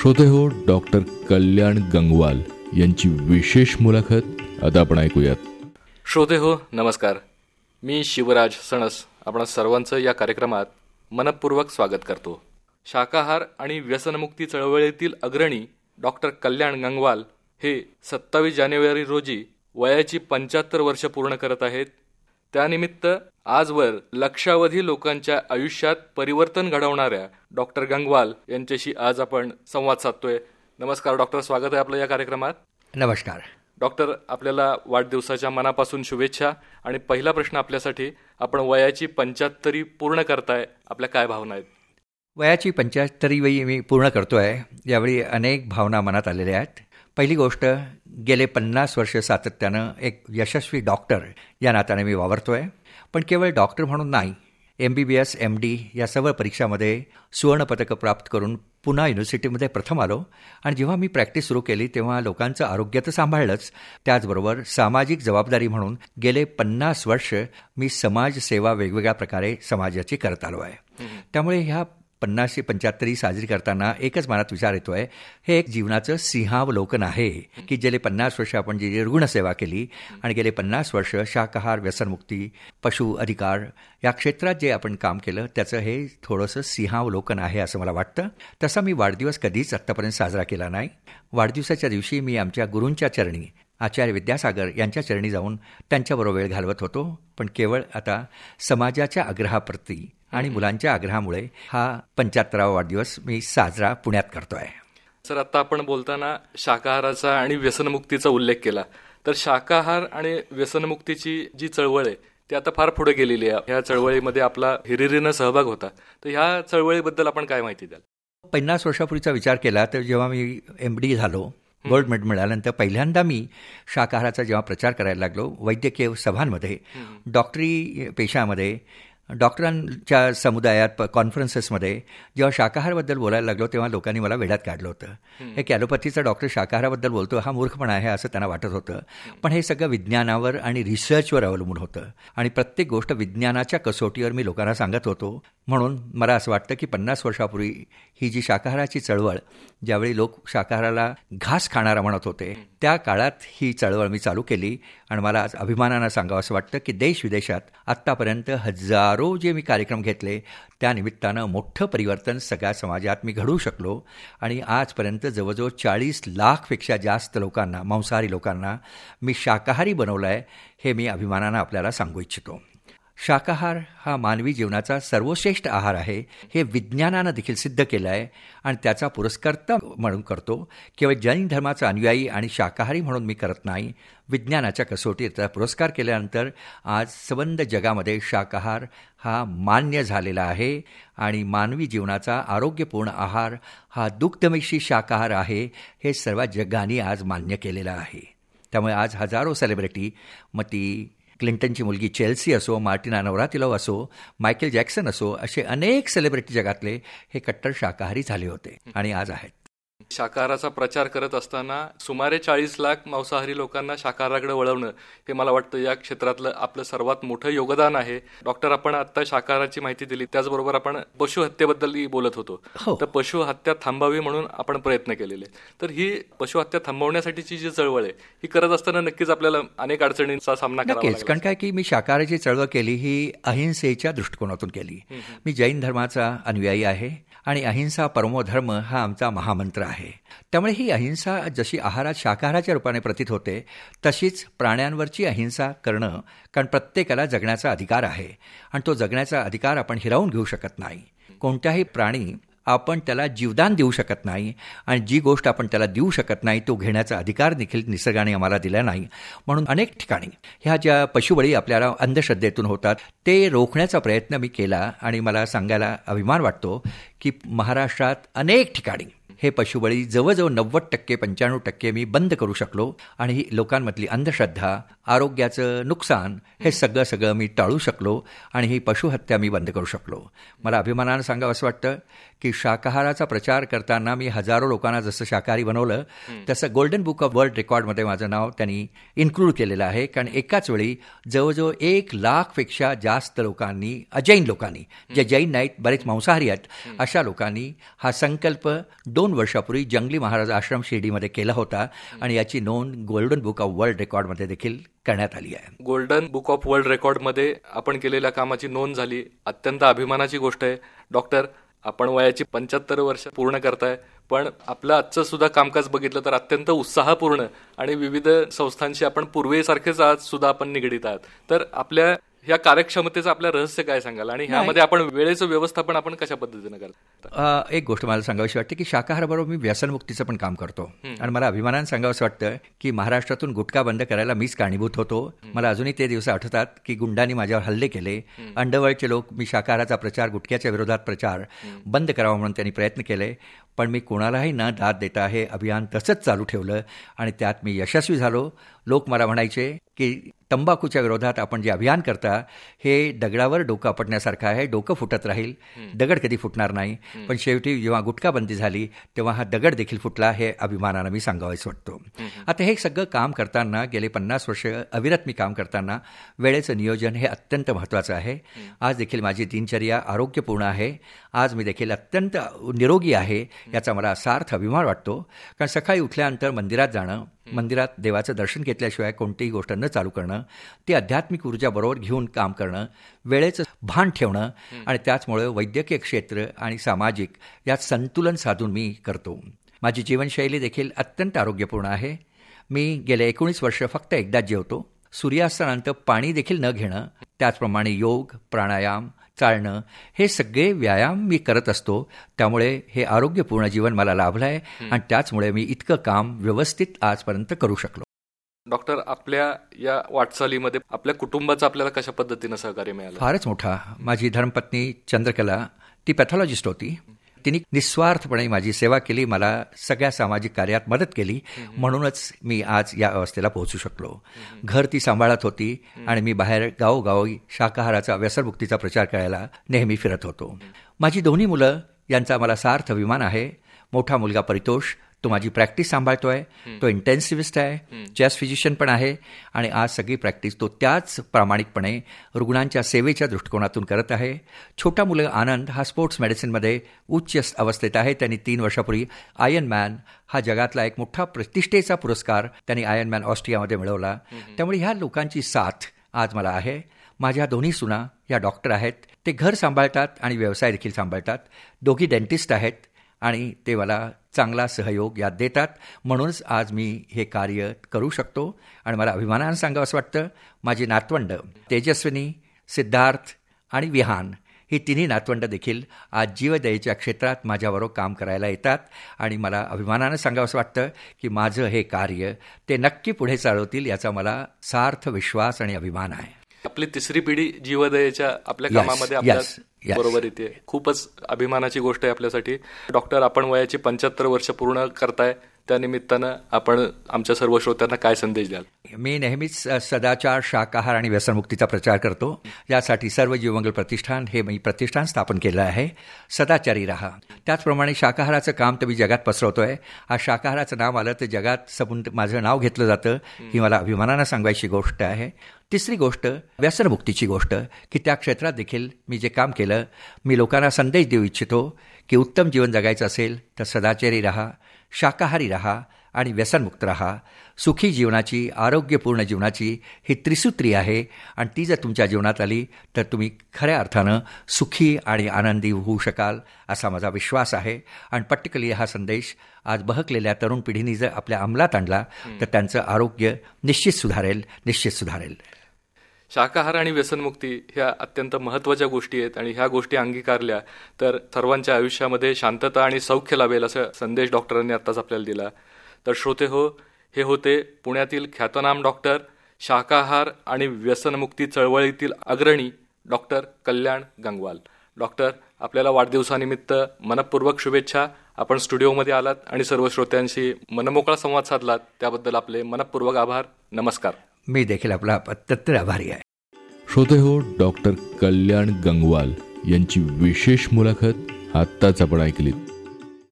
श्रोते हो डॉक्टर कल्याण गंगवाल यांची विशेष मुलाखत आता आपण ऐकूयात. श्रोते हो नमस्कार. मी शिवराज सणस आपण सर्वांचं या कार्यक्रमात मनपूर्वक स्वागत करतो. शाकाहार आणि व्यसनमुक्ती चळवळीतील अग्रणी डॉक्टर कल्याण गंगवाल हे सत्तावीस जानेवारी रोजी वयाची पंच्याहत्तर वर्ष पूर्ण करत आहेत. त्यानिमित्त आजवर लक्षावधी लोकांच्या आयुष्यात परिवर्तन घडवणाऱ्या डॉक्टर गंगवाल यांच्याशी आज आपण संवाद साधतोय. नमस्कार डॉक्टर स्वागत आहे आपलं या कार्यक्रमात. नमस्कार. डॉक्टर आपल्याला वाढदिवसाच्या मनापासून शुभेच्छा आणि पहिला प्रश्न आपल्यासाठी आपण वयाची पंच्याहत्तरी पूर्ण करताय आपल्या काय भावना आहेत? वयाची पंच्याहत्तरी वेळी मी पूर्ण करतो आहे यावेळी अनेक भावना मनात आलेल्या आहेत. पहिली गोष्ट गेले पन्नास वर्ष सातत्यानं एक यशस्वी डॉक्टर या नात्याने मी वावरतो आहे पण केवळ डॉक्टर म्हणून नाही M B B S M D या सर्व परीक्षामध्ये सुवर्णपदकं प्राप्त करून पुन्हा युनिव्हर्सिटीमध्ये प्रथम आलो. आणि जेव्हा मी प्रॅक्टिस सुरू केली तेव्हा लोकांचं आरोग्य तर सांभाळलंच. त्याचबरोबर सामाजिक जबाबदारी म्हणून गेले पन्नास वर्ष मी समाजसेवा वेगवेगळ्या प्रकारे समाजाची करत आलो आहे. त्यामुळे ह्या पन्नासशे पंच्याहत्तरी साजरी करताना एकच मनात विचार येतो आहे हे एक जीवनाचं सिंहावलोकन आहे की गेले पन्नास वर्ष आपण जी रुग्णसेवा केली आणि गेले पन्नास वर्ष शाकाहार व्यसनमुक्ती पशु अधिकार या क्षेत्रात जे आपण काम केलं त्याचं हे थोडंसं सिंहावलोकन आहे असं मला वाटतं. तसा मी वाढदिवस कधीच आत्तापर्यंत साजरा केला नाही. वाढदिवसाच्या दिवशी मी आमच्या गुरूंच्या चरणी आचार्य विद्यासागर यांच्या चरणी जाऊन त्यांच्याबरोबर वेळ घालवत होतो. पण केवळ आता समाजाच्या आग्रहाप्रती आणि मुलांच्या आग्रहामुळे हा पंच्याहत्तरावा वाढदिवस मी साजरा पुण्यात करतोय. सर आता आपण बोलताना शाकाहाराचा आणि व्यसनमुक्तीचा उल्लेख केला. तर शाकाहार आणि व्यसनमुक्तीची जी चळवळ आहे ती आता फार पुढे गेलेली आहे. ह्या चळवळीमध्ये आपला हिरिरीनं सहभाग होता. तर ह्या चळवळीबद्दल आपण काय माहिती द्याल? पन्नास वर्षापूर्वीचा विचार केला तर जेव्हा मी एम डी झालो गोल्ड मेडल मिळाल्यानंतर पहिल्यांदा मी शाकाहाराचा जेव्हा प्रचार करायला लागलो वैद्यकीय सभांमध्ये डॉक्टरी पेशामध्ये डॉक्टरांच्या समुदायात कॉन्फरन्सेसमध्ये जेव्हा शाकाहारबद्दल बोलायला लागलो तेव्हा लोकांनी मला वेड्यात काढलं होतं. हे कॅलोपॅथीचा डॉक्टर शाकाहाराबद्दल बोलतो हा मूर्खपणा आहे असं त्यांना वाटत होतं. पण हे सगळं विज्ञानावर आणि रिसर्चवर अवलंबून होतं. आणि प्रत्येक गोष्ट विज्ञानाच्या कसोटीवर मी लोकांना सांगत होतो. म्हणून मला असं वाटतं की पन्नास वर्षापूर्वी ही जी शाकाहाराची चळवळ ज्यावेळी लोक शाकाहाराला घास खाणारा म्हणत होते त्या काळात ही चळवळ मी चालू केली आणि मला आज अभिमानानं सांगावं असं वाटतं की देश विदेशात आत्तापर्यंत हजारो जे मी कार्यक्रम घेतले त्यानिमित्तानं मोठं परिवर्तन सगळ्या समाजात मी घडवू शकलो. आणि आजपर्यंत जवळजवळ चाळीस लाखपेक्षा जास्त लोकांना मांसाहारी लोकांना मी शाकाहारी बनवलं आहे हे मी अभिमानानं आपल्याला सांगू इच्छितो. शाकाहार हा मानवी जीवनाचा सर्वश्रेष्ठ आहार आहे हे विज्ञानानं देखील सिद्ध केलं आहे आणि त्याचा पुरस्कर्ता म्हणून करतो. केवळ जैन धर्माचा अनुयायी आणि शाकाहारी म्हणून मी करत नाही. विज्ञानाच्या कसोटीचा पुरस्कार केल्यानंतर आज सबंध जगामध्ये शाकाहार हा मान्य झालेला आहे आणि मानवी जीवनाचा आरोग्यपूर्ण आहार हा दुग्धमिशी शाकाहार आहे हे सर्व जगाने आज मान्य केलेलं आहे. त्यामुळे आज हजारो सेलिब्रिटी मग ती क्लिंटनची मुलगी चेल्सी असो मार्टिना नवरातिलव असो मायकेल जॅक्सन असो असे अनेक सेलिब्रिटी जगातले हे कट्टर शाकाहारी झाले होते आणि आज आहेत. शाकाहाराचा प्रचार करत असताना सुमारे चाळीस लाख मांसाहारी लोकांना शाकाहाराकडे वळवणं हे मला वाटतं या क्षेत्रातलं आपलं सर्वात मोठं योगदान आहे. डॉक्टर आपण आता शाकाहाराची माहिती दिली. त्याचबरोबर आपण पशुहत्येबद्दल बोलत होतो. हो. तर पशुहत्या थांबावी म्हणून आपण प्रयत्न केलेले. तर ही पशुहत्या थांबवण्यासाठीची जी चळवळ आहे ही करत असताना नक्कीच आपल्याला अनेक अडचणींचा सामना करावा लागला. कारण काय की मी शाकाहाराची चळवळ केली ही अहिंसेच्या दृष्टिकोनातून केली. मी जैन धर्माचा अनुयायी आहे. आणि अहिंसा परमोधर्म हा आमचा महामंत्र आहे. त्यामुळे ही अहिंसा जशी आहारात शाकाहाराच्या रूपाने प्रतीत होते तशीच प्राण्यांवरची अहिंसा करणं कारण प्रत्येकाला जगण्याचा अधिकार आहे. आणि तो जगण्याचा अधिकार आपण हिरावून घेऊ शकत नाही. कोणत्याही प्राणी आपण त्याला जीवदान देऊ शकत नाही आणि जी गोष्ट आपण त्याला देऊ शकत नाही तो घेण्याचा अधिकार देखील निसर्गाने आम्हाला दिला नाही. म्हणून अनेक ठिकाणी ह्या ज्या पशुबळी आपल्याला अंधश्रद्धेतून होतात ते रोखण्याचा प्रयत्न मी केला आणि मला सांगायला अभिमान वाटतो की महाराष्ट्रात अनेक ठिकाणी हे पशुबळी जवळजवळ नव्वद टक्के पंच्याण्णव टक्के मी बंद करू शकलो आणि ही लोकांमधली अंधश्रद्धा आरोग्याचं नुकसान हे सगळं सगळं मी टाळू शकलो आणि ही पशुहत्या मी बंद करू शकलो. मला अभिमानानं सांगावं असं वाटतं की शाकाहाराचा प्रचार करताना मी हजारो लोकांना जसं शाकाहारी बनवलं तसं गोल्डन बुक ऑफ वर्ल्ड रेकॉर्डमध्ये माझं नाव त्यांनी इन्क्लूड केलेलं आहे. कारण एकाच वेळी जवळजवळ एक लाखपेक्षा जास्त लोकांनी अजैन लोकांनी जे जैन नाहीत बरेच मांसाहारी आहेत अशा लोकांनी हा संकल्प दोन दोन वर्षापूर्वी जंगली महाराज आश्रम शिर्डीमध्ये केला होता आणि याची नोंद गोल्डन बुक ऑफ वर्ल्ड रेकॉर्डमध्ये देखील करण्यात आली आहे. गोल्डन बुक ऑफ वर्ल्ड रेकॉर्डमध्ये आपण केलेल्या कामाची नोंद झाली. अत्यंत अभिमानाची गोष्ट आहे. डॉक्टर आपण वयाची पंच्याहत्तर वर्ष पूर्ण करताय पण आपलं आजचं सुद्धा कामकाज बघितलं तर अत्यंत उत्साहपूर्ण आणि विविध संस्थांशी आपण पूर्वीसारखेच आज सुद्धा आपण निगडीत आहात. तर आपल्या ह्या कार्यक्षमतेचं आपलं रहस्य काय सांगाल? आणि ह्यामध्ये आपण वेळेचं व्यवस्थापन आपण कशा पद्धतीनं करतो? एक गोष्ट मला सांगावीशी वाटते की शाकाहाराबरोबर मी व्यसनमुक्तीचं पण काम करतो. आणि मला अभिमानानं सांगावंसं वाटतं की महाराष्ट्रातून गुटखा बंद करायला मीच कारणीभूत होतो. मला अजूनही ते दिवस आठवतात की गुंडांनी माझ्यावर हल्ले केले. अंडरवर्ल्डचे लोक मी शाकाहाराचा प्रचार गुटख्याच्या विरोधात प्रचार बंद करावा म्हणून त्यांनी प्रयत्न केले. पण मी कोणालाही न दाद देता हे अभियान तसंच चालू ठेवलं आणि त्यात मी यशस्वी झालो. लोक मला म्हणायचे की तंबाखूच्या विरोधात आपण जे अभियान करता हे दगडावर डोकं आपटण्यासारखं आहे डोकं फुटत राहील. दगड कधी फुटणार नाही. पण शेवटी जेव्हा गुटखा बंदी झाली तेव्हा हा दगड देखील फुटला हे अभिमानानं मी सांगावायचं वाटतो. आता हे सगळं काम करताना गेले पन्नास वर्ष अविरत मी काम करताना वेळेचं नियोजन हे अत्यंत महत्त्वाचं आहे. आज देखील माझी दिनचर्या आरोग्यपूर्ण आहे. आज मी देखील अत्यंत निरोगी आहे. याचा मला सार्थ अभिमान वाटतो. कारण सकाळी उठल्यानंतर मंदिरात जाणं मंदिरात देवाचं दर्शन घेतल्याशिवाय कोणतीही गोष्ट न चालू करणं ती आध्यात्मिक ऊर्जा बरोबर घेऊन काम करणं वेळेचं भान ठेवणं आणि त्याचमुळे वैद्यकीय क्षेत्र आणि सामाजिक यात संतुलन साधून मी करतो. माझी जीवनशैली देखील अत्यंत आरोग्यपूर्ण आहे. मी गेले एकोणीस वर्ष फक्त एकदाच जेवतो. सूर्यास्तानंतर पाणी देखील न घेणं त्याचप्रमाणे योग प्राणायाम चालणं हे सगळे व्यायाम मी करत असतो. त्यामुळे हे आरोग्यपूर्ण जीवन मला लाभलं आहे आणि त्याचमुळे मी इतकं काम व्यवस्थित आजपर्यंत करू शकलो. डॉक्टर आपल्या या वाटचालीमध्ये आपल्या कुटुंबाचं आपल्याला कशा पद्धतीनं सहकार्य मिळालं? फारच मोठा. माझी धर्मपत्नी चंद्रकला ती पॅथॉलॉजिस्ट होती. तिने निस्वार्थपणे माझी सेवा केली मला सगळ्या सामाजिक कार्यात मदत केली म्हणूनच मी आज या अवस्थेला पोहोचू शकलो. घर ती सांभाळत होती आणि मी बाहेर गावोगावी शाकाहाराचा व्यसनमुक्तीचा प्रचार करायला नेहमी फिरत होतो. माझी दोन्ही मुलं यांचा मला सार्थ अभिमान आहे. मोठा मुलगा परितोष तो माझी प्रॅक्टिस सांभाळतोय तो इंटेन्सिव्हिस्ट आहे चेस्ट फिजिशियन पण आहे आणि आज सगळी प्रॅक्टिस तो त्याच प्रामाणिकपणे रुग्णांच्या सेवेच्या दृष्टिकोनातून करत आहे. छोटा मुलगा आनंद हा स्पोर्ट्स मेडिसिनमध्ये उच्च अवस्थेत आहे. त्यांनी तीन वर्षापूर्वी आयन मॅन हा जगातला एक मोठा प्रतिष्ठेचा पुरस्कार त्यांनी आयन मॅन ऑस्ट्रियामध्ये मिळवला. त्यामुळे ह्या लोकांची साथ आज मला आहे. माझ्या दोन्ही सुना या डॉक्टर आहेत. ते घर सांभाळतात आणि व्यवसाय देखील सांभाळतात. दोघी डेंटिस्ट आहेत. आणि ते मला चांगला सहयोग यात देतात. म्हणूनच आज मी हे कार्य करू शकतो. आणि मला अभिमानानं सांगावं असं वाटतं माझी नातवंड तेजस्विनी सिद्धार्थ आणि विहान ही तिन्ही नातवंड देखील आज जीवदयेच्या क्षेत्रात माझ्याबरोबर काम करायला येतात. आणि मला अभिमानानं सांगावं असं वाटतं की माझं हे कार्य ते नक्की पुढे चालवतील याचा मला सार्थ विश्वास आणि अभिमान आहे. आपली तिसरी पिढी जीवदयेच्या आपल्या कामामध्ये. बरोबर येते खूपच अभिमानाची गोष्ट आहे आपल्यासाठी. डॉक्टर आपण वयाची पंच्याहत्तर वर्ष पूर्ण करताय. त्या निमित्तानं आपण आमच्या सर्व श्रोत्यांना काय संदेश द्याल? मी नेहमीच सदाचार शाकाहार आणि व्यसनमुक्तीचा प्रचार करतो. यासाठी सर्व जीवमंगल प्रतिष्ठान हे मी प्रतिष्ठान स्थापन केलं आहे. सदाचारी राहा. त्याचप्रमाणे शाकाहाराचं काम तर मी जगात पसरवतोय. आज शाकाहाराचं नाव आलं तर जगात सबून माझं नाव घेतलं जातं. ही मला अभिमानानं सांगायची गोष्ट आहे. तिसरी गोष्ट व्यसनमुक्तीची गोष्ट की त्या क्षेत्रात देखील मी जे काम केलं मी लोकांना संदेश देऊ इच्छितो की उत्तम जीवन जगायचं असेल तर सदाचारी राहा शाकाहारी राहा आणि व्यसनमुक्त राहा. सुखी जीवनाची आरोग्यपूर्ण जीवनाची ही त्रिसूत्री आहे आणि ती जर तुमच्या जीवनात आली तर तुम्ही खऱ्या अर्थानं सुखी आणि आनंदी होऊ शकाल असा माझा विश्वास आहे. आणि पट्टिकली हा संदेश आज बहकलेल्या तरुण पिढीने जर आपल्या अंमलात आणला तर त्यांचं आरोग्य निश्चित सुधारेल निश्चित सुधारेल. शाकाहार आणि व्यसनमुक्ती ह्या अत्यंत महत्त्वाच्या गोष्टी आहेत आणि ह्या गोष्टी अंगीकारल्या तर सर्वांच्या आयुष्यामध्ये शांतता आणि सौख्य लाभेल असा संदेश डॉक्टरांनी आत्ताच आपल्याला दिला. तर श्रोते हो हे होते पुण्यातील ख्यातनाम डॉक्टर शाकाहार आणि व्यसनमुक्ती चळवळीतील अग्रणी डॉक्टर कल्याण गंगवाल. डॉक्टर आपल्याला वाढदिवसानिमित्त मनपूर्वक शुभेच्छा. आपण स्टुडिओमध्ये आलात आणि सर्व श्रोत्यांशी मनमोकळा संवाद साधलात. त्याबद्दल आपले मनपूर्वक आभार. नमस्कार. मी देखील आपला अत्यंत आभारी आहे. श्रोते हो डॉक्टर कल्याण गंगवाल यांची विशेष मुलाखत आत्ताच आपण ऐकलीत.